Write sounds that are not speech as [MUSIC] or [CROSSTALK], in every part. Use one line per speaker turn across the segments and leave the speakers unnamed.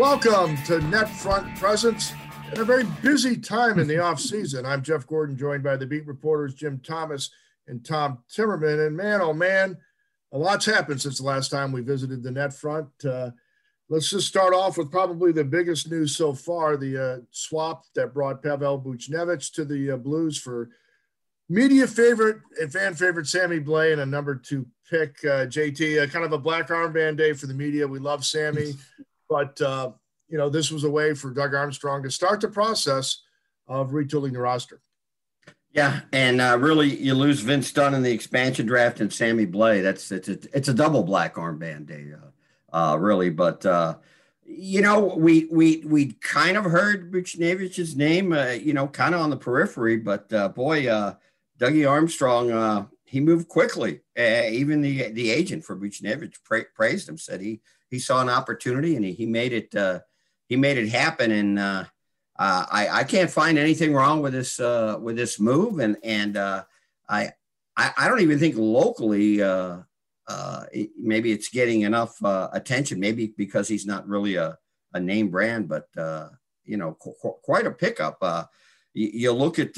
Welcome to NetFront Presence at a very busy time in the [LAUGHS] off season. I'm Jeff Gordon, joined by the beat reporters Jim Thomas and Tom Timmerman. And man, oh man, a lot's happened since the last time we visited the NetFront. Uh, let's just start off with probably the biggest news so far: the uh, swap that brought Pavel Buchnevich to the uh, Blues for media favorite and fan favorite Sammy Blais and a number two pick. Uh, JT, uh, kind of a black armband day for the media. We love Sammy. [LAUGHS] But, uh, you know, this was a way for Doug Armstrong to start the process of retooling the roster.
Yeah, and uh, really, you lose Vince Dunn in the expansion draft and Sammy Blais. That's it's a, it's a double black armband day, uh, uh, really. But uh, you know, we we we kind of heard Buchnevich's name, uh, you know, kind of on the periphery. But uh, boy, Dougie Armstrong, he moved quickly. even the the agent for Buchnevich pra- praised him, said he he saw an opportunity and he, he made it uh, he made it happen. And uh, uh, I, I can't find anything wrong with this uh, with this move. And and uh, I, I, I don't even think locally uh, it, maybe it's getting enough attention. Maybe because he's not really a, a name brand but uh, you know qu- quite a pickup. You, you, look at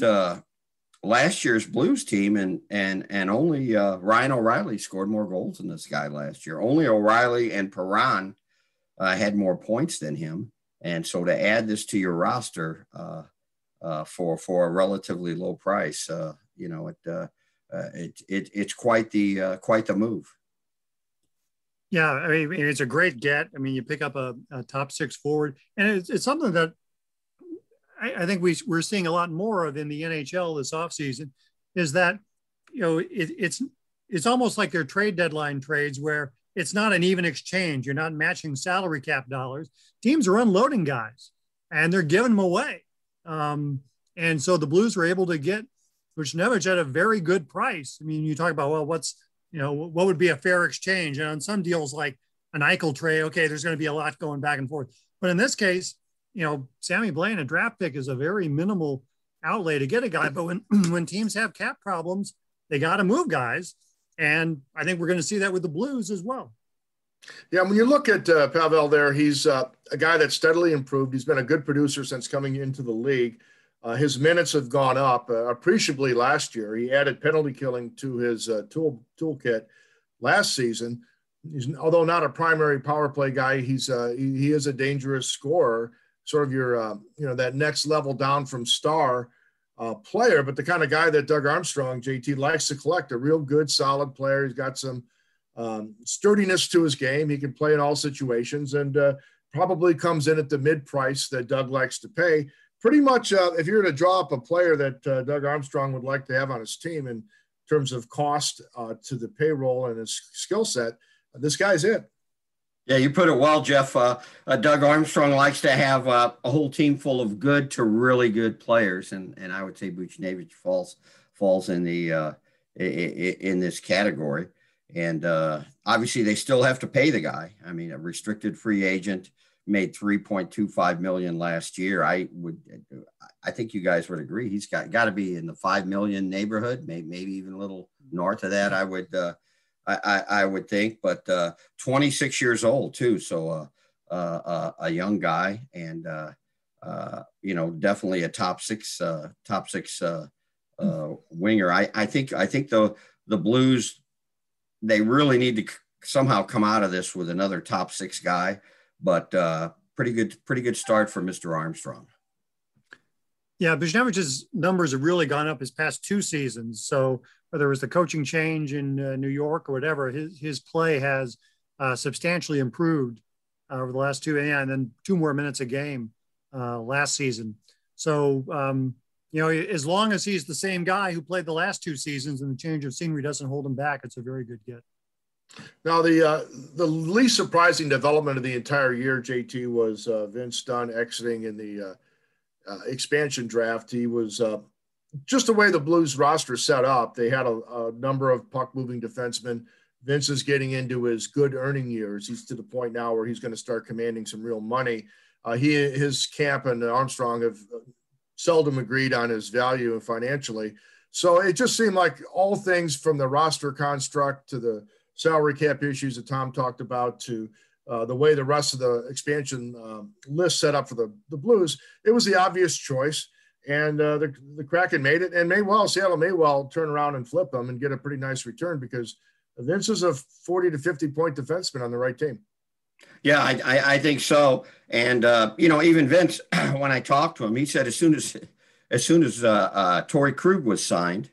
last year's Blues team, and and and only uh, Ryan O'Reilly scored more goals than this guy last year. Only O'Reilly and Perron uh, had more points than him, and so to add this to your roster uh, uh for for a relatively low price, uh, you know it, uh, it it it's quite the quite the move.
Yeah, I mean it's a great get. I mean you pick up a, a top six forward, and it's, it's something that I, I think we, we're seeing a lot more of in the NHL this offseason is that, you know, it, it's, it's almost like they're trade deadline trades where it's not an even exchange. You're not matching salary cap dollars. Teams are unloading guys and they're giving them away. Um, and so the Blues were able to get Buchnevich at a very good price. I mean, you talk about, well, what's, you know, what would be a fair exchange? And on some deals like an Eichel trade, okay, there's going to be a lot going back and forth. But in this case, you know, Sammy Blais, a draft pick is a very minimal outlay to get a guy. But when [CLEARS THROAT] when teams have cap problems, they got to move guys, and I think we're going to see that with the Blues as well.
Yeah, when you look at uh, Pavel there, he's uh, a guy that's steadily improved. He's been a good producer since coming into the league. Uh, his minutes have gone up uh, appreciably last year. He added penalty killing to his uh, tool toolkit last season. He's, although not a primary power play guy, he's uh, he, he is a dangerous scorer sort of your, uh, you know, that next level down from star uh, player, but the kind of guy that Doug Armstrong, JT, likes to collect a real good, solid player. He's got some um, sturdiness to his game. He can play in all situations and uh, probably comes in at the mid price that Doug likes to pay. Pretty much, uh, if you're to draw up a player that uh, Doug Armstrong would like to have on his team in terms of cost uh, to the payroll and his skill set, this guy's it.
Yeah, you put it well, Jeff. Uh, uh, Doug Armstrong likes to have uh, a whole team full of good to really good players, and and I would say Buchnevich falls falls in the uh, in this category. And uh, obviously, they still have to pay the guy. I mean, a restricted free agent made 3.25 million last year. I would, I think you guys would agree. He's got got to be in the five million neighborhood, maybe maybe even a little north of that. I would uh, I, I, I would think, but uh, 26 years old too. So uh, uh, uh a young guy and, uh, uh, you know, definitely a top six, top six winger. I, I think, I think the, the Blues, they really need to somehow come out of this with another top six guy, but pretty good, pretty good start for Mr. Armstrong.
Yeah, Buchnevich's numbers have really gone up his past two seasons. So whether it was the coaching change in uh, New York or whatever, his his play has uh, substantially improved uh, over the last two, and then two more minutes a game uh, last season. So um, you know, as long as he's the same guy who played the last two seasons, and the change of scenery doesn't hold him back, it's a very good get.
Now, the uh, the least surprising development of the entire year, JT, was uh, Vince Dunn exiting in the expansion draft. He was just the way the Blues roster set up, they had a, a number of puck moving defensemen. Vince is getting into his good earning years. He's to the point now where he's going to start commanding some real money. Uh, he, his camp and Armstrong have seldom agreed on his value financially. So it just seemed like all things from the roster construct to the salary cap issues that Tom talked about to uh, the way the rest of the expansion um, list set up for the, the Blues, it was the obvious choice. And uh, the, the Kraken made it and may well, Seattle may well turn around and flip them and get a pretty nice return because Vince is a 40 to 50 point defenseman on the right team.
Yeah, I, I, I think so. And, uh, you know, even Vince, [CLEARS THROAT] when I talked to him, he said as soon as, as soon as uh, uh, Krug was signed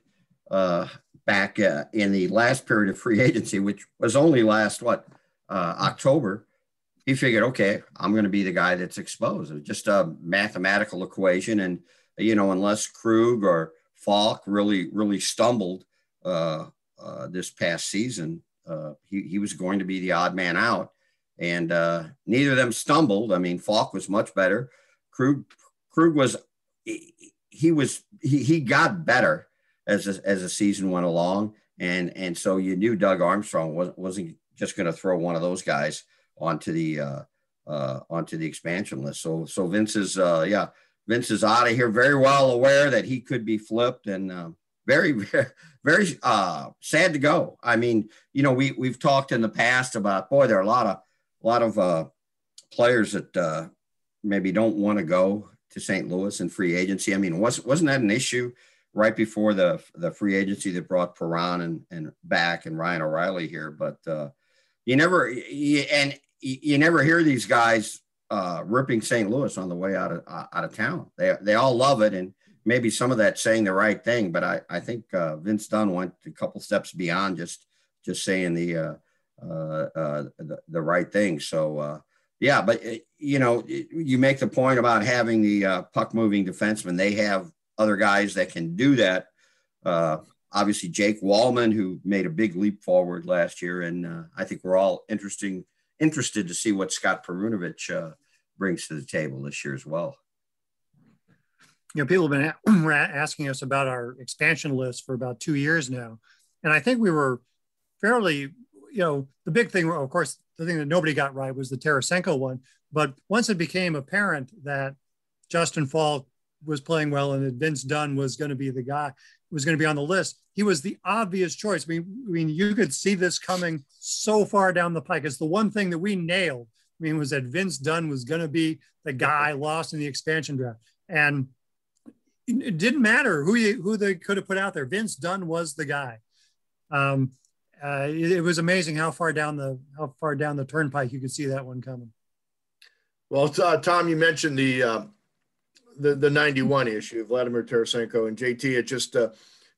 uh, back uh, in the last period of free [LAUGHS] agency, which was only last, what, uh, October, he figured, okay, I'm going to be the guy that's exposed. It was just a mathematical equation. And, you know, unless Krug or Faulk really, really stumbled uh this past season, he, he was going to be the odd man out and uh, neither of them stumbled. I mean, Faulk was much better. Krug, Krug was he, was he, he got better as a, as the season went along, and and so you knew Doug Armstrong wasn't wasn't just going to throw one of those guys onto the uh, uh, onto the expansion list. So so Vince is uh, yeah Vince is out of here, very well aware that he could be flipped, and uh, very [LAUGHS] very very uh, sad to go. I mean, you know, we we've talked in the past about boy, there are a lot of a lot of uh, players that uh, maybe don't want to go to St. Louis in free agency. I mean, was, wasn't that an issue right before the the free agency that brought Perron and, and back and Ryan O'Reilly here? But uh, you never you, and you never hear these guys uh, ripping St. Louis on the way out of out of town. They they all love it, and maybe some of that saying the right thing. But I I think uh, Vince Dunn went a couple steps beyond just just saying the uh, uh, uh, the, the right thing. So, uh, yeah, but you know, you make the point about having the puck moving defenseman. They have other guys that can do that. obviously, Jake Walman, who made a big leap forward last year, and I think we're all interesting interested to see what Scott Perunovich uh, brings to the table this year as well.
You know, people have been [CLEARS THROAT] asking us about our expansion list for about two years now, and I think we were fairly you know, the big thing, of course, the thing that nobody got right was the Tarasenko one. But once it became apparent that Justin Faulk was playing well and that Vince Dunn was going to be the guy, was going to be on the list, he was the obvious choice. I mean, I mean, you could see this coming so far down the pike. It's the one thing that we nailed. I mean, was that Vince Dunn was going to be the guy lost in the expansion draft, and it didn't matter who you, who they could have put out there. Vince Dunn was the guy. Um, uh, it, it, was amazing how far down the how far down the turnpike you could see that one coming.
Well, uh, Tom, you mentioned the uh, the the '91 issue, Vladimir Tarasenko and JT. It just uh,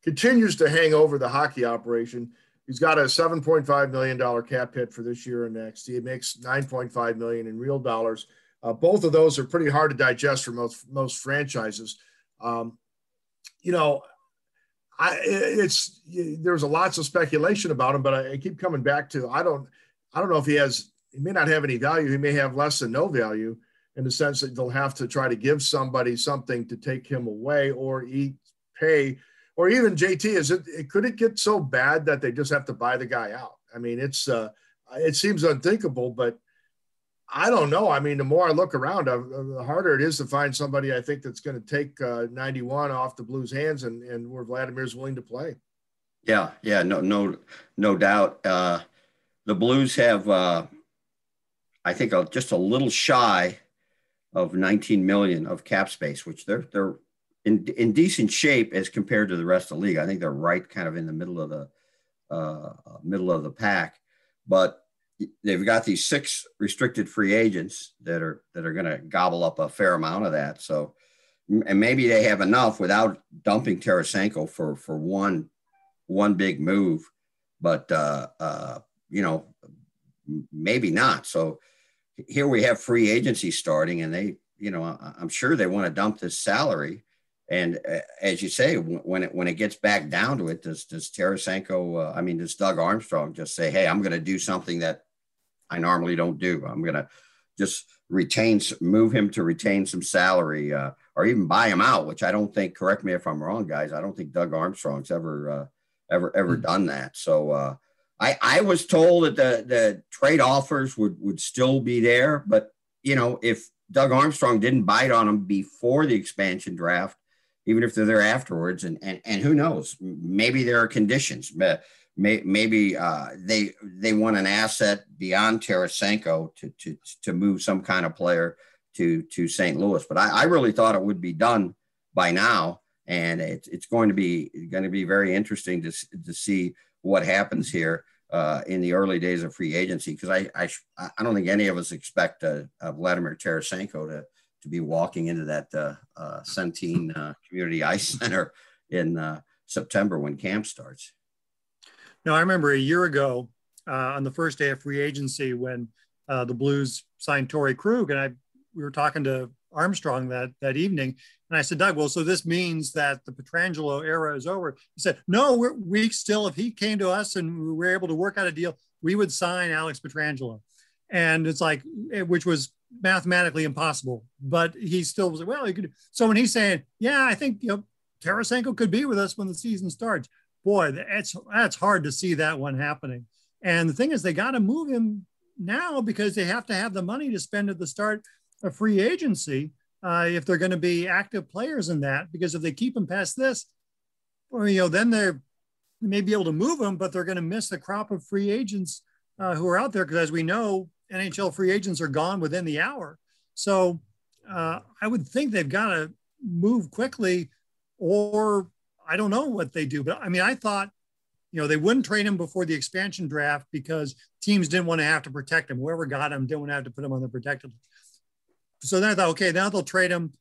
continues to hang over the hockey operation. He's got a 7.5 million dollar cap hit for this year and next. He makes 9.5 million in real dollars. Uh, both of those are pretty hard to digest for most most franchises. Um, you know, I, it's there's a lots of speculation about him, but I, I, keep coming back to I don't I don't know if he has he may not have any value. He may have less than no value in the sense that they'll have to try to give somebody something to take him away or eat pay or even JT. Is it, it could it get so bad that they just have to buy the guy out? I mean, it's uh, it seems unthinkable, but I don't know. I mean, the more I look around, uh, the harder it is to find somebody I think that's going to take uh, 91 off the Blues' hands and, and where Vladimir's willing to play.
Yeah, yeah, no, no, no doubt. Uh, the Blues have, uh, I think, uh, just a little shy of 19 million of cap space, which they're they're in in decent shape as compared to the rest of the league. I think they're right, kind of in the middle of the uh, middle of the pack, but they've got these six restricted free agents that are that are going to gobble up a fair amount of that. So, and maybe they have enough without dumping Tarasenko for for one one big move, but uh, uh, you know, maybe not. So here we have free agency starting, and they, you know, I'm sure they want to dump this salary. And uh, as you say, when it when it gets back down to it, does does Tarasenko? Uh, I mean, does Doug Armstrong just say, "Hey, I'm going to do something that I normally don't do. I'm going to just retain, move him to retain some salary, uh, or even buy him out, which I don't think. Correct me if I'm wrong, guys. I don't think Doug Armstrong's ever, uh, ever, ever mm-hmm. done that. So uh, I, I was told that the the trade offers would would still be there, but you know, if Doug Armstrong didn't bite on them before the expansion draft, even if they're there afterwards, and and and who knows, maybe there are conditions. may, maybe uh, they they want an asset beyond Tarasenko to to to move some kind of player to to St. Louis. But I, I really thought it would be done by now, and it's it's going to be going to be very interesting to to see what happens here. Uh, in the early days of free agency, because I, I I don't think any of us expect uh, Vladimir Tarasenko to to be walking into that uh, uh, Centene Community Ice [LAUGHS] Center in September when camp starts.
Now, I remember a year ago on the first day of free agency when the Blues signed Torey Krug, and I we were talking to Armstrong that that evening, and I said, Doug, well, so this means that the Pietrangelo era is over. He said, No, we're, we still, if he came to us and we were able to work out a deal, we would sign Alex Pietrangelo. And it's like, which was mathematically impossible, but he still was like, well, he could. So when he's saying, yeah, I think you know Tarasenko could be with us when the season starts, boy, that's that's hard to see that one happening. And the thing is, they got to move him now because they have to have the money to spend at the start of free agency uh, if they're going to be active players in that. Because if they keep them past this, well, you know, then they're they may be able to move them, but they're going to miss the crop of free agents uh, who are out there. Because as we know, NHL free agents are gone within the hour. So uh, I would think they've got to move quickly, or I don't know what they do. But I mean, I thought, you know, they wouldn't trade him before the expansion draft because teams didn't want to have to protect him. Whoever got him didn't want to have to put him on the protected. So then I thought, okay, now they'll trade him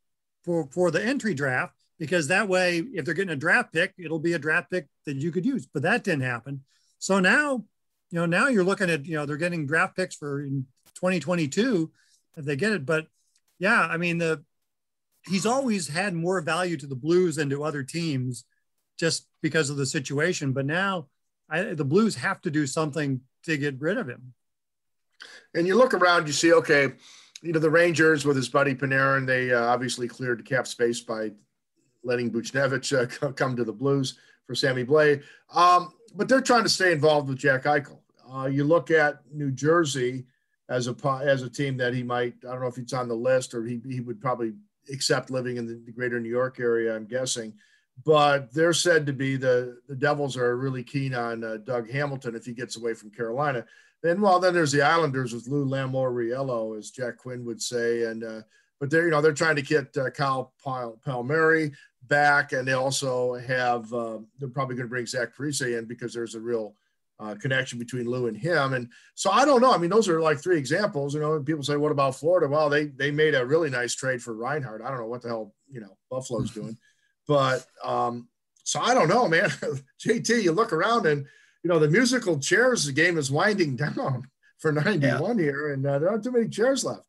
for for the entry draft because that way, if they're getting a draft pick, it'll be a draft pick that you could use. But that didn't happen. So now you know, now you're looking at, you know, they're getting draft picks for 2022 if they get it. But yeah, I mean, the he's always had more value to the Blues than to other teams just because of the situation. But now I, the Blues have to do something to get rid of him.
And you look around, you see, okay, you know, the Rangers with his buddy Panarin, they uh, obviously cleared cap space by letting Buchnevich uh, [LAUGHS] come to the Blues for Sammy Blais. Um, but they're trying to stay involved with Jack Eichel. Uh, you look at New Jersey as a as a team that he might I don't know if it's on the list or he he would probably accept living in the, the greater New York area. I'm guessing, but they're said to be the the Devils are really keen on uh, Doug Hamilton if he gets away from Carolina. Then well then there's the Islanders with Lou Lamoriello as Jack Quinn would say and. Uh, but they're you know they're trying to get uh, Kyle Pal- Palmieri back, and they also have uh, they're probably going to bring Zach Parise in because there's a real uh, connection between Lou and him. And so I don't know. I mean, those are like three examples. You know, And people say, "What about Florida?" Well, they they made a really nice trade for Reinhart. I don't know what the hell you know Buffalo's [LAUGHS] doing, but um, so I don't know, man. [LAUGHS] JT, you look around and you know the musical chairs the game is winding [LAUGHS] down for 91 yeah. here, and uh, there aren't too many chairs left.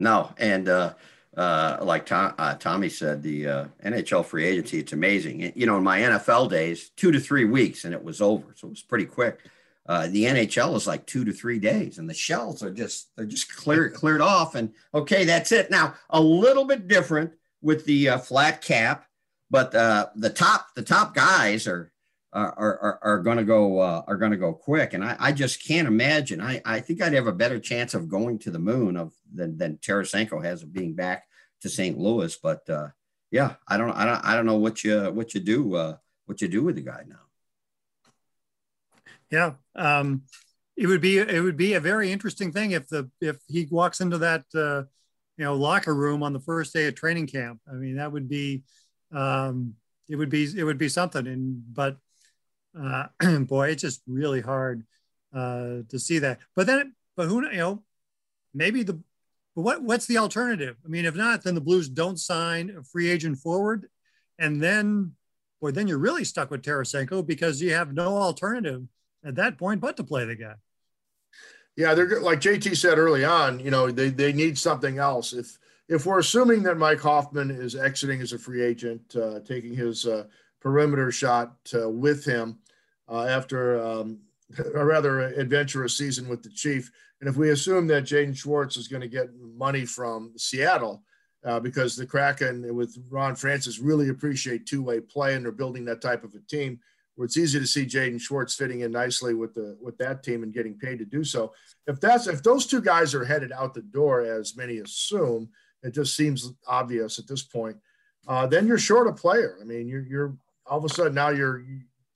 No, and uh, uh, like Tom, uh, Tommy said, the uh, NHL free agency, it's amazing. You know, in my NFL days, two to three weeks and it was over. So it was pretty quick. Uh, the NHL is like two to three days and the shells are just, they're just cleared, cleared off. And okay, that's it. Now, a little bit different with the uh, flat cap, but uh, the top, the top guys are, are, are, are going to go uh, are going to go quick. And I, I just can't imagine. I, I think I'd have a better chance of going to the moon of than, than Tarasenko has of being back to St. Louis. But uh, yeah, I don't I don't I don't know what you what you do uh, what you do with the guy now.
Yeah, um, it would be it would be a very interesting thing if the if he walks into that uh, you know locker room on the first day of training camp. I mean, that would be um, it would be it would be something. And but uh, [CLEARS THROAT] boy, it's just really hard uh, to see that. But then, but who you know, maybe the but what what's the alternative? I mean, if not, then the Blues don't sign a free agent forward, and then, boy, then you're really stuck with Tarasenko because you have no alternative at that point but to play the guy.
Yeah, they're like JT said early on. You know, they they need something else. If if we're assuming that Mike Hoffman is exiting as a free agent, uh, taking his uh, perimeter shot uh, with him uh, after um, a rather adventurous season with the Chief. And if we assume that Jaden Schwartz is going to get money from Seattle, uh, because the Kraken with Ron Francis really appreciate two-way play, and they're building that type of a team where it's easy to see Jaden Schwartz fitting in nicely with the with that team and getting paid to do so. If that's if those two guys are headed out the door, as many assume, it just seems obvious at this point. Uh, then you're short a player. I mean, you're you're all of a sudden now you're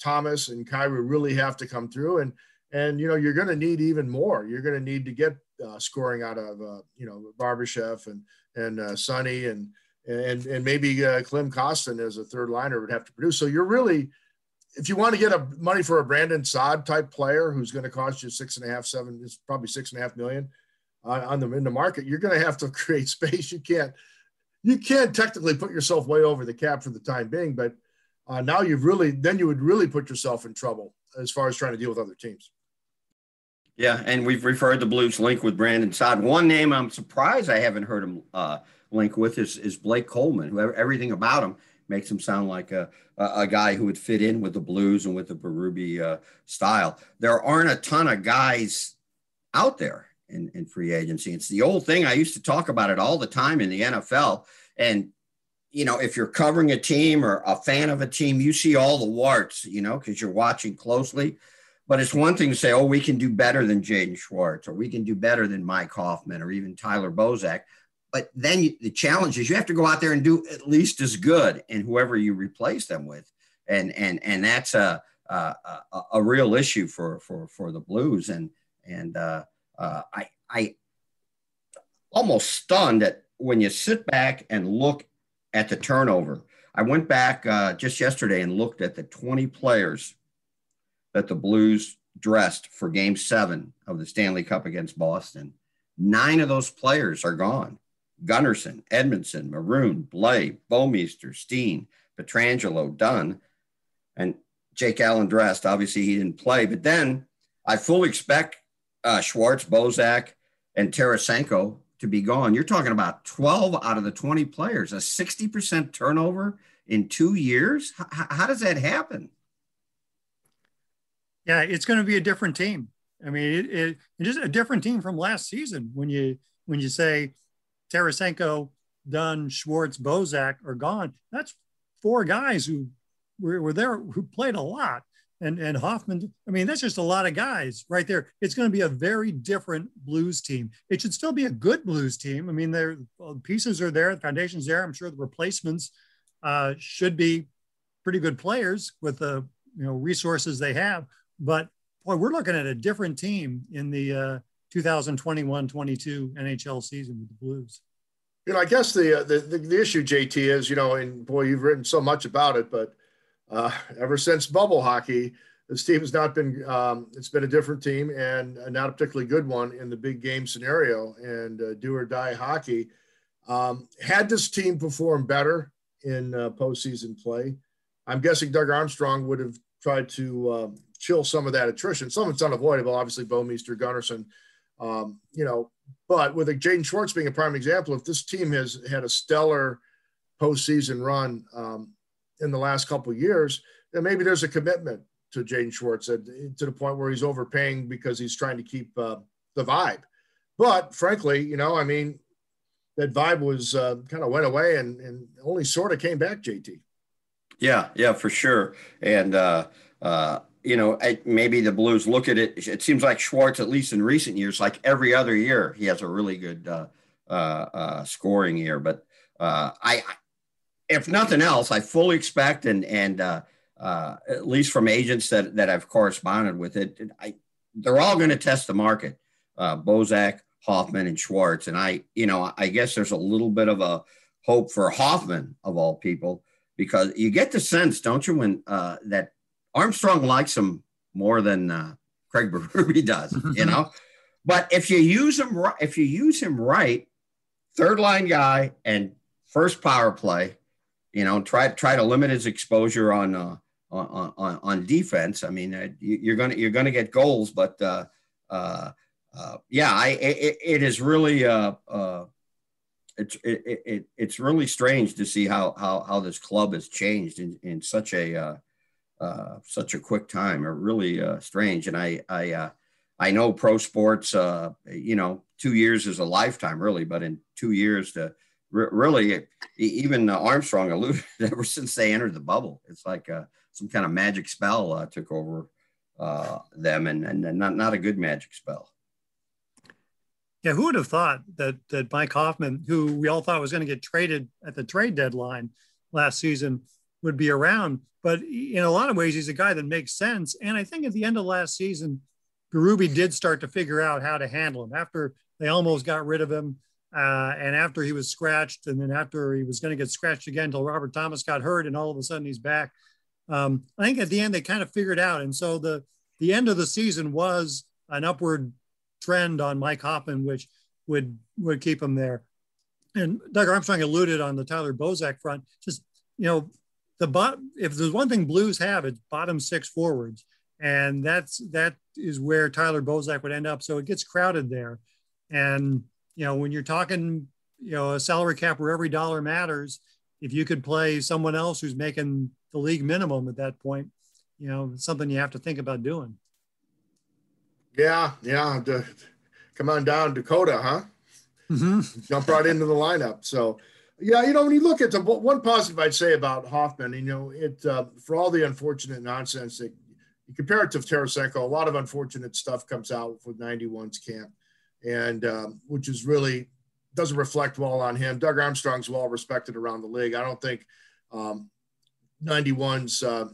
Thomas and Kyrou really have to come through, and and you know you're going to need even more. You're going to need to get uh, scoring out of uh, you know Barbashev and and uh, Sonny and and and maybe uh, Klim Kostin as a third liner would have to produce. So you're really, if you want to get a money for a Brandon Saad type player who's going to cost you six and a half, seven, it's probably six and a half million uh, on the in the market, you're going to have to [LAUGHS] create space. You can't you can't technically put yourself way over the cap for the time being, but uh, now you've really then you would really put yourself in trouble as far as trying to deal with other teams.
Yeah, and we've referred the Blues link with Brandon Saad. One name I'm surprised I haven't heard him uh, link with is, is Blake Coleman, who everything about him makes him sound like a, a, guy who would fit in with the Blues and with the Berube uh, style. There aren't a ton of guys out there in, in free agency. It's the old thing. I used to talk about it all the time in the NFL. And, you know, if you're covering a team or a fan of a team, you see all the warts, you know, because you're watching closely. But it's one thing to say, oh, we can do better than Jaden Schwartz, or we can do better than Mike Hoffman, or even Tyler Bozak. But then you, the challenge is you have to go out there and do at least as good, and whoever you replace them with, and and and that's a a, a real issue for for for the Blues. And and uh, uh, I, I almost stunned at when you sit back and look at the turnover. I went back uh, just yesterday and looked at the 20 players that the Blues dressed for game seven of the Stanley Cup against Boston. Nine of those players are gone. Gunnarsson, Edmundson, Maroon, Blais, Bouwmeester, Steen, Pietrangelo, Dunn, and Jake Allen dressed. Obviously, he didn't play. But then I fully expect uh, Schwartz, Bozak, and Tarasenko to be gone. You're talking about 12 out of the 20 players, a 60% turnover in two years. H- how does that happen?
Yeah, it's going to be a different team. I mean, it, it, it's just a different team from last season. When you when you say Tarasenko, Dunn, Schwartz, Bozak are gone, that's four guys who were, were there who played a lot and and Hoffman. I mean, that's just a lot of guys right there. It's going to be a very different Blues team. It should still be a good Blues team. I mean, the pieces are there, the foundation's there. I'm sure the replacements uh, should be pretty good players with the you know resources they have. But boy, we're looking at a different team in the uh, 2021-22 NHL season with the Blues.
You know, I guess the, uh, the, the the issue, JT, is you know, and boy, you've written so much about it, but uh, ever since bubble hockey, this team has not been. Um, it's been a different team and not a particularly good one in the big game scenario and uh, do or die hockey. Um, had this team performed better in uh, postseason play, I'm guessing Doug Armstrong would have tried to um, chill some of that attrition. Some of it's unavoidable, obviously. Bouwmeester, Gunnarsson, um, you know, but with Jaden Schwartz being a prime example, if this team has had a stellar postseason run, um, in the last couple years, then maybe there's a commitment to Jaden Schwartz to the point where he's overpaying because he's trying to keep uh, the vibe. But frankly, you know, I mean, that vibe was uh, kind of went away and, and only sort of came back, JT.
Yeah, yeah, for sure. And, uh, uh, you know, maybe the Blues look at it. It seems like Schwartz, at least in recent years, like every other year, he has a really good uh, uh, uh, scoring year. But uh, I, if nothing else, I fully expect, and and uh, uh, at least from agents that that I've corresponded with, it, I they're all going to test the market. Uh, Bozak, Hoffman, and Schwartz, and I, you know, I guess there's a little bit of a hope for Hoffman of all people because you get the sense, don't you, when uh, that Armstrong likes him more than uh, Craig [LAUGHS] Berube does, you know. but if you use him if you use him right, third line guy and first power play, you know, try try to limit his exposure on uh, on, on on defense. I mean, uh, you're gonna you're gonna get goals, but uh, uh, uh, yeah, I it, it is really uh, uh, it's it, it, it's really strange to see how how how this club has changed in, in such a uh, uh, such a quick time. Or really uh, strange, and I I uh, I know pro sports. Uh, you know, two years is a lifetime, really, but in two years to really, even Armstrong alluded [LAUGHS] ever since they entered the bubble, it's like uh, some kind of magic spell uh, took over uh, them, and, and not not a good magic spell.
Yeah, who would have thought that that Mike Hoffman, who we all thought was going to get traded at the trade deadline last season, would be around. But in a lot of ways, he's a guy that makes sense. And I think at the end of last season, Berube did start to figure out how to handle him after they almost got rid of him. Uh, and after he was scratched, and then after he was going to get scratched again until Robert Thomas got hurt, and all of a sudden he's back. Um, I think at the end they kind of figured out, and so the the end of the season was an upward trend on Mike Hoffman, which would would keep him there. And Doug Armstrong alluded on the Tyler Bozak front. Just you know, the bot if there's one thing Blues have, it's bottom six forwards, and that's that is where Tyler Bozak would end up. So it gets crowded there, and you know, when you're talking, you know, a salary cap where every dollar matters, if you could play someone else who's making the league minimum at that point, you know, something you have to think about doing.
Yeah, yeah. come on down, Dakota, huh? Mm-hmm. Jump right into the lineup. So, yeah, you know, when you look at the one positive I'd say about Hoffman, you know, it uh, for all the unfortunate nonsense that you compare it to Tarasenko, a lot of unfortunate stuff comes out with 91's camp and um, which is really doesn't reflect well on him. Doug Armstrong's well respected around the league. I don't think um, 91's uh,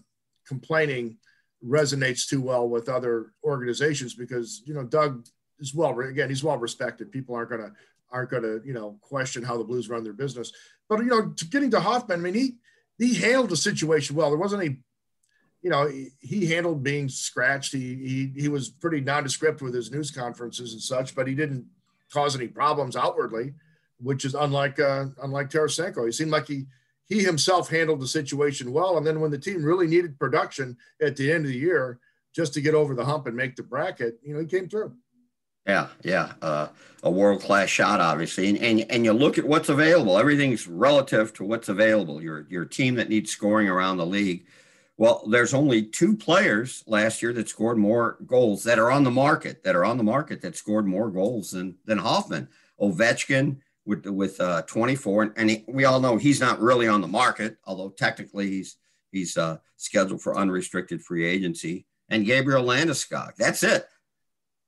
complaining resonates too well with other organizations because you know Doug is well again he's well respected. People aren't gonna aren't gonna you know question how the Blues run their business. But you know, to getting to Hoffman, I mean he he handled the situation well. There wasn't any you know, he, he handled being scratched. He, he he was pretty nondescript with his news conferences and such, but he didn't cause any problems outwardly, which is unlike uh, unlike Tarasenko. He seemed like he he himself handled the situation well. And then when the team really needed production at the end of the year, just to get over the hump and make the bracket, you know, he came through.
Yeah, yeah, uh, a world class shot, obviously, and, and and you look at what's available. Everything's relative to what's available. Your your team that needs scoring around the league well, there's only two players last year that scored more goals that are on the market, that are on the market that scored more goals than than Hoffman. Ovechkin with with uh, 24, and, he, we all know he's not really on the market, although technically he's he's uh, scheduled for unrestricted free agency. And Gabriel Landeskog, that's it.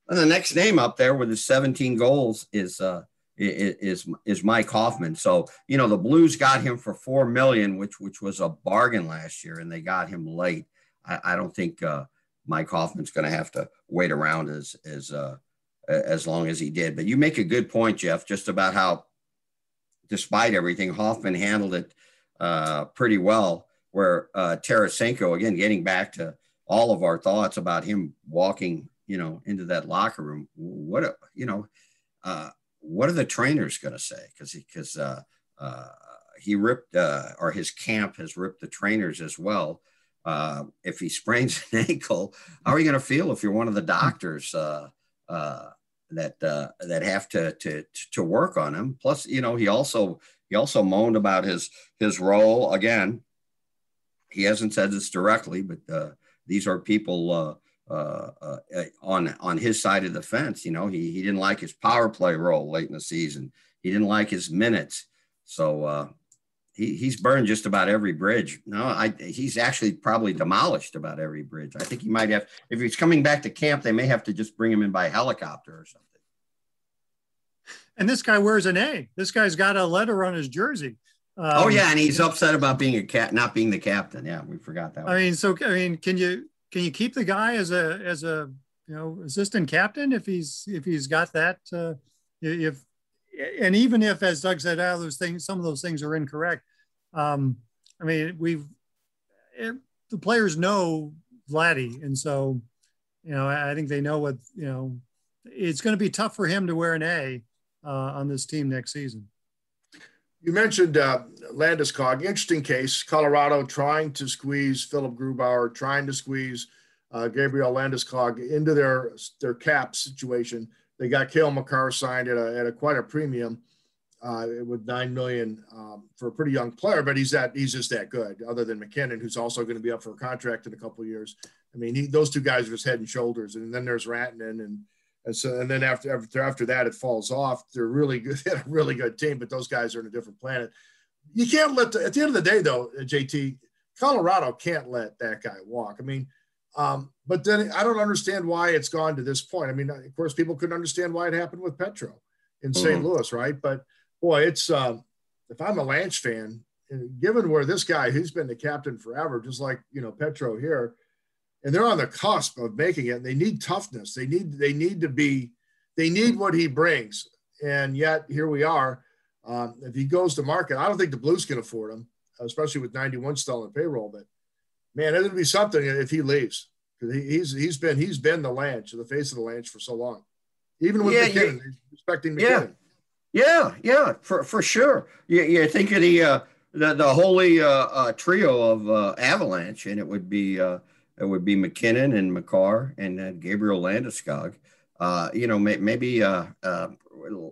And the next name up there with his 17 goals is uh, is is Mike Hoffman. So you know the Blues got him for four million, which which was a bargain last year, and they got him late. I, I don't think uh, Mike Hoffman's going to have to wait around as as uh, as long as he did. But you make a good point, Jeff, just about how, despite everything, Hoffman handled it uh, pretty well. Where uh, Tarasenko, again, getting back to all of our thoughts about him walking, you know, into that locker room. What a, you know. Uh, what are the trainers going to say? Because because uh, uh, he ripped uh, or his camp has ripped the trainers as well. Uh, if he sprains an [LAUGHS] ankle, how are you going to feel if you're one of the doctors uh, uh, that that have to, to to work on him? Plus, you know, he also he also moaned about his his role again. He hasn't said this directly, but these are people uh, uh, on on his side of the fence. You know, he he didn't like his power play role late in the season. He didn't like his minutes. So uh, he he's burned just about every bridge. No, I he's actually probably demolished about every bridge. I think he might have. If he's coming back to camp, they may have to just bring him in by helicopter or something.
And this guy wears an A. This guy's got a letter on his jersey.
Um, oh yeah, and he's upset about being a cat, not being the captain. Yeah, we forgot that.
I mean, so I mean, can you can you keep the guy as a as a you know assistant captain if he's if he's got that uh, if and even if as Doug said ah, those things some of those things are incorrect um, I mean we've it, the players know Vladdy and so you know I think they know what you know it's going to be tough for him to wear an A uh, on this team next season.
You mentioned uh, Landeskog, interesting case. Colorado trying to squeeze Philipp Grubauer, trying to squeeze uh, Gabriel Landeskog into their their cap situation. They got Cale Makar signed at a, at a quite a premium uh, with nine million um, for a pretty young player, but he's that he's just that good. Other than MacKinnon, who's also going to be up for a contract in a couple years. I mean, he, those two guys are just head and shoulders. And then there's Rantanen and and so, and then after after after that, it falls off. They're really good. [LAUGHS] They had a really good team, but those guys are in a different planet. You can't let the, at the end of the day, though, JT, Colorado can't let that guy walk. I mean, um, but then I don't understand why it's gone to this point. I mean, of course, people couldn't understand why it happened with Petro in mm-hmm. St. Louis, right? But boy, it's uh, if I'm a Lance fan given where this guy, who's been the captain forever, just like you know Petro here, and they're on the cusp of making it. And they need toughness. They need they need to be they need what he brings. And yet here we are. Um, if he goes to market, I don't think the Blues can afford him, especially with 91 still in payroll. But man, it'll be something if he leaves because he, he's he's been he's been the Lanch, the face of the Lanch for so long. Even with yeah, MacKinnon, yeah. respecting MacKinnon.
Yeah, yeah, for for sure. You, you think of the uh, the, the holy uh, uh, trio of uh, Avalanche, and it would be uh, it would be MacKinnon and Makar and uh, Gabriel Landeskog. Uh, you know, may, maybe uh, uh,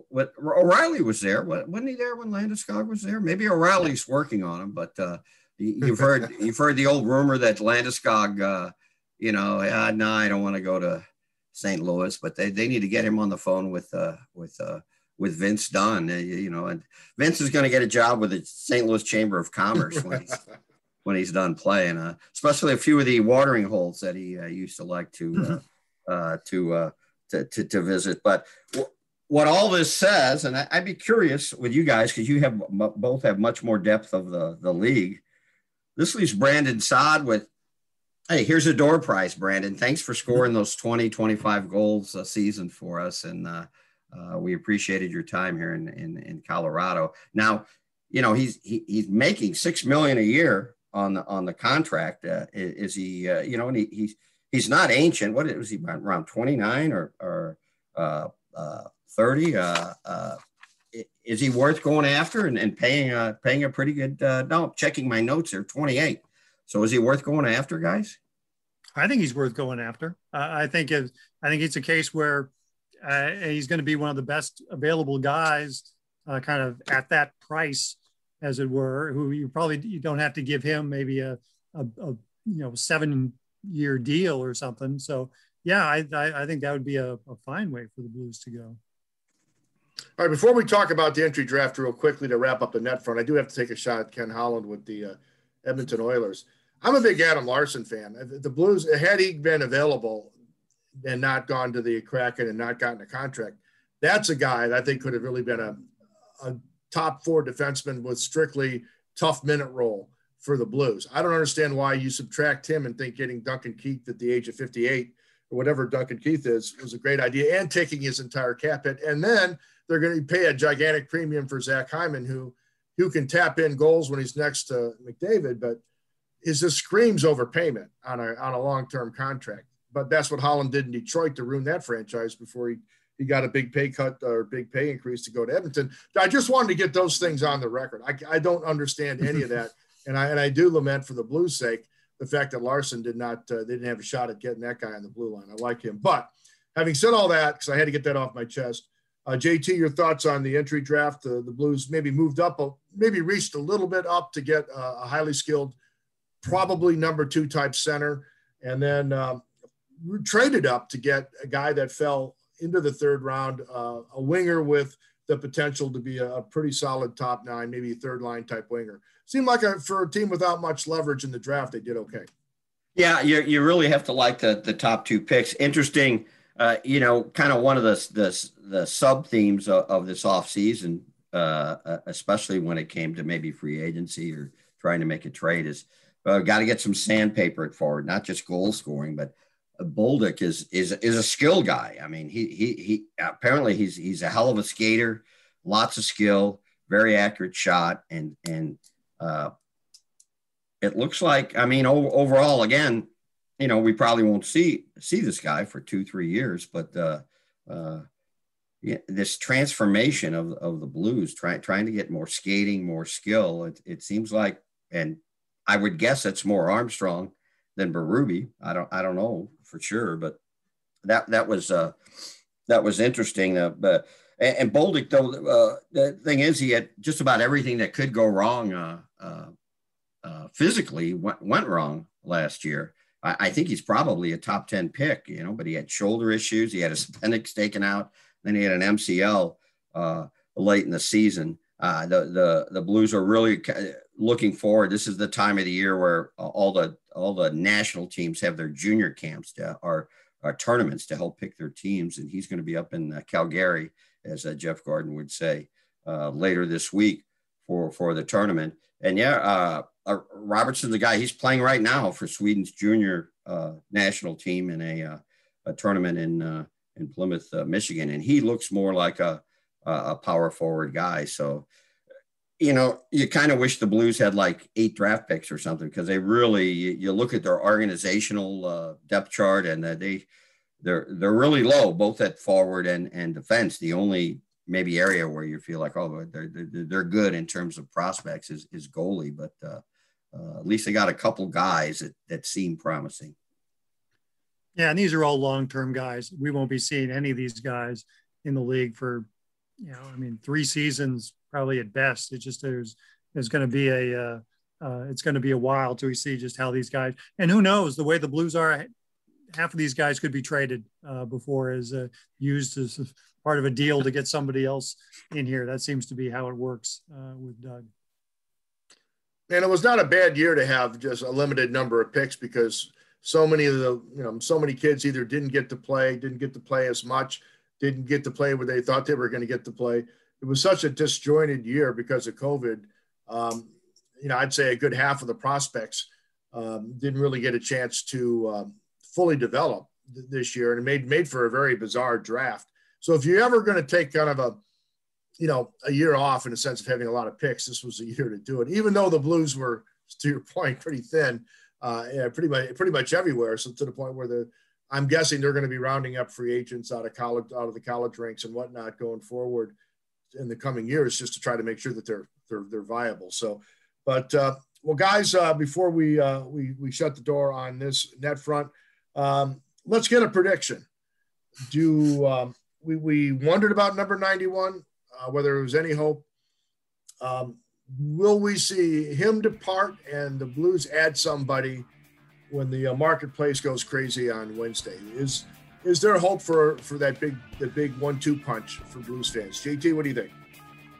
what O'Reilly was there. Wasn't he there when Landeskog was there? Maybe O'Reilly's working on him, but uh, [LAUGHS] you've heard you've heard the old rumor that Landeskog, uh, you know, uh, no, I don't want to go to St. Louis, but they, they need to get him on the phone with uh, with uh, with Vince Dunn. You know, and Vince is going to get a job with the St. Louis Chamber of Commerce when he's [LAUGHS] when he's done playing, uh, especially a few of the watering holes that he uh, used to like to uh, mm-hmm. uh, to, uh, to, to to visit. But w- what all this says, and I, would be curious with you guys because you have m- both have much more depth of the the league. This leaves Brandon Saad with, hey, here's a door prize, Brandon. Thanks for scoring those 20, 25 goals a season for us, and uh, we appreciated your time here in, in in Colorado. Now, you know he's he, he's making six million a year on the on the contract. Uh, is, he, uh, you know, and he, he's he's not ancient. What was he around twenty nine or or uh, uh thirty? Uh, uh, is he worth going after and, and paying a, paying a pretty good? no, checking my notes here. Twenty eight. So is he worth going after, guys?
I think he's worth going after. I think it, I think it's a case where he's going to be one of the best available guys, kind of at that price as it were, who you probably you don't have to give him maybe a, a, a you know seven year deal or something. So yeah, I, I, I think that would be a, a, fine way for the Blues to go.
All right, before we talk about the entry draft real quickly to wrap up the net front, I do have to take a shot at Ken Holland with the uh, Edmonton Oilers. I'm a big Adam Larsson fan. The Blues, had he been available and not gone to the Kraken and not gotten a contract, that's a guy that I think could have really been a, a top four defenseman with strictly tough minute role for the Blues. I don't understand why you subtract him and think getting Duncan Keith at the age of 58 or whatever Duncan Keith is was a great idea and taking his entire cap hit. And then they're going to pay a gigantic premium for Zach Hyman, who who can tap in goals when he's next to McDavid, but is just screams overpayment on a on a long term contract. But that's what Holland did in Detroit to ruin that franchise before he he got a big pay cut or big pay increase to go to Edmonton. I just wanted to get those things on the record. I, I don't understand any of that, [LAUGHS] and I and I do lament for the Blues' sake the fact that Larsson did not uh, they didn't have a shot at getting that guy on the blue line. I like him, but having said all that, because I had to get that off my chest. Uh, JT, your thoughts on the entry draft? Uh, the Blues maybe moved up, a, maybe reached a little bit up to get a highly skilled, probably number two type center, and then um, traded up to get a guy that fell into the third round, uh, a winger with the potential to be a, a, pretty solid top nine, maybe third line type winger. Seemed like a, for a team without much leverage in the draft, they did okay.
Yeah, you, you really have to like the, the top two picks. Interesting, uh, you know, kind of one of the, the, the sub themes of, of this offseason, uh, uh, especially when it came to maybe free agency or trying to make a trade, is uh, got to get some sandpaper at forward, not just goal scoring, but Bolduc is is is a skill guy. I mean, he he he apparently he's he's a hell of a skater, lots of skill, very accurate shot, and and uh, it looks like I mean o- overall again, you know, we probably won't see see this guy for two three years, but uh, uh, yeah, this transformation of of the Blues, trying trying to get more skating, more skill. It, it seems like, and I would guess it's more Armstrong than Berube. I don't I don't know for sure, but that that was uh, that was interesting. Uh, but and, and Bolduc though uh, the thing is he had just about everything that could go wrong uh, uh, uh, physically went, went wrong last year. I, I, think he's probably a top ten pick, you know, but he had shoulder issues. He had his [LAUGHS] appendix taken out. Then he had an MCL uh, late in the season. The the the Blues are really looking forward. This is the time of the year where all the all the national teams have their junior camps to, or tournaments to help pick their teams, and he's going to be up in uh, Calgary, as uh, Jeff Garden would say, uh, later this week for for the tournament. And yeah, uh, uh, Robertsson's the guy. He's playing right now for Sweden's junior uh, national team in a uh, a tournament in uh, in Plymouth, uh, Michigan, and he looks more like a a power forward guy. So, you know, you kind of wish the Blues had like eight draft picks or something because they really you, look at their organizational depth chart and they they're they're really low both at forward and and defense. The only maybe area where you feel like oh they're they're, they're good in terms of prospects is is goalie, but uh, uh, at least they got a couple guys that that seem promising.
Yeah, and these are all long term guys. We won't be seeing any of these guys in the league for you know I mean three seasons probably at best. It just there's there's going to be a uh, uh, it's going to be a while till we see just how these guys and who knows the way the Blues are. Half of these guys could be traded uh, before as uh, used as part of a deal to get somebody else in here. That seems to be how it works uh, with Doug.
And it was not a bad year to have just a limited number of picks because so many of the, you know, so many kids either didn't get to play, didn't get to play as much, didn't get to play where they thought they were going to get to play. It was such a disjointed year because of COVID. Um, you know, I'd say a good half of the prospects um, didn't really get a chance to um, fully develop th- this year, and it made made for a very bizarre draft. So if you're ever going to take kind of a, you know, a year off in the sense of having a lot of picks, this was a [LAUGHS] year to do it. Even though the Blues were, to your point, pretty thin, uh, yeah, pretty much pretty much everywhere. So to the point where the, I'm guessing they're going to be rounding up free agents out of college, out of the college ranks and whatnot going forward in the coming years, just to try to make sure that they're they're they're viable. So, but uh, well, guys, uh, before we uh, we we shut the door on this net front, um, let's get a prediction. Do um, we, we wondered about number 91, uh, whether there was any hope. Um, will we see him depart and the Blues add somebody when the uh, marketplace goes crazy on Wednesday? Is is there hope for for that big the big one-two punch for Blues fans? JT, what do you think?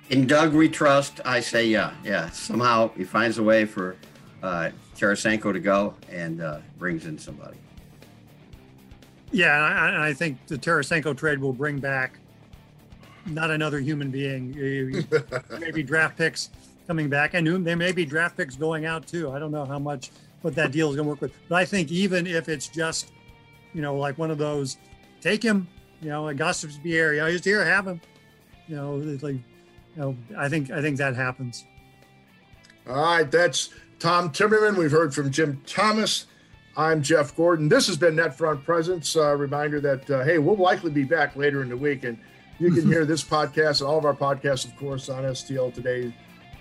In Doug we trust. I say yeah, yeah. Somehow he finds a way for uh, Tarasenko to go and uh, brings in somebody.
Yeah, and I, I, think the Tarasenko trade will bring back not another human being, [LAUGHS] maybe draft picks coming back, and there may be draft picks going out too. I don't know how much what that deal is going to work with, but I think even if it's just, you know, like one of those, take him, you know, like Gostisbehere, you know, just here, have him, you know, like, you know, I think I think that happens.
All right, that's Tom Timmerman. We've heard from Jim Thomas. I'm Jeff Gordon. This has been NetFront Presence. Uh, reminder that, uh, hey, we'll likely be back later in the week. And you can hear [LAUGHS] this podcast and all of our podcasts, of course, on stltoday.com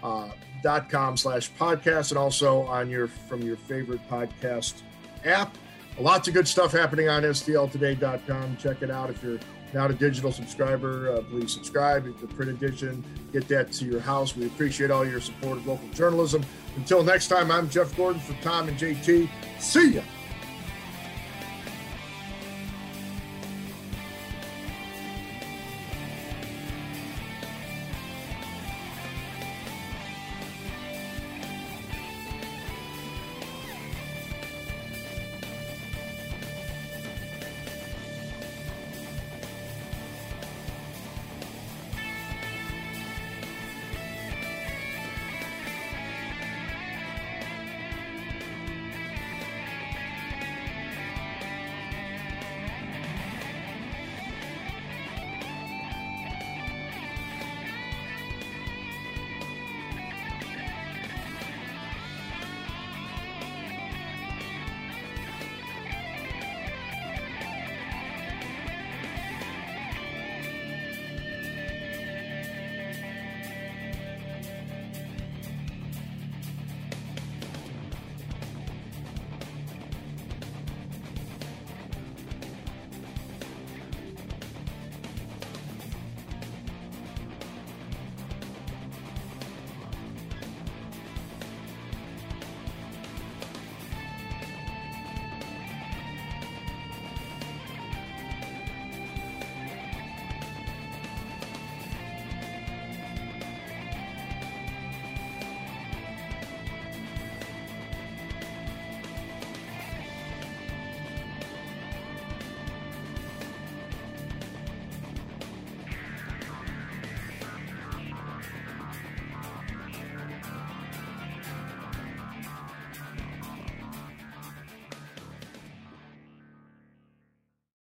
uh, slash podcast and also on your from your favorite podcast app. Lots of good stuff happening on stltoday.com. Check it out. If you're not a digital subscriber, uh, please subscribe. The print edition, get that to your house. We appreciate all your support of local journalism. Until next time, I'm Jeff Gordon for Tom and JT. See ya.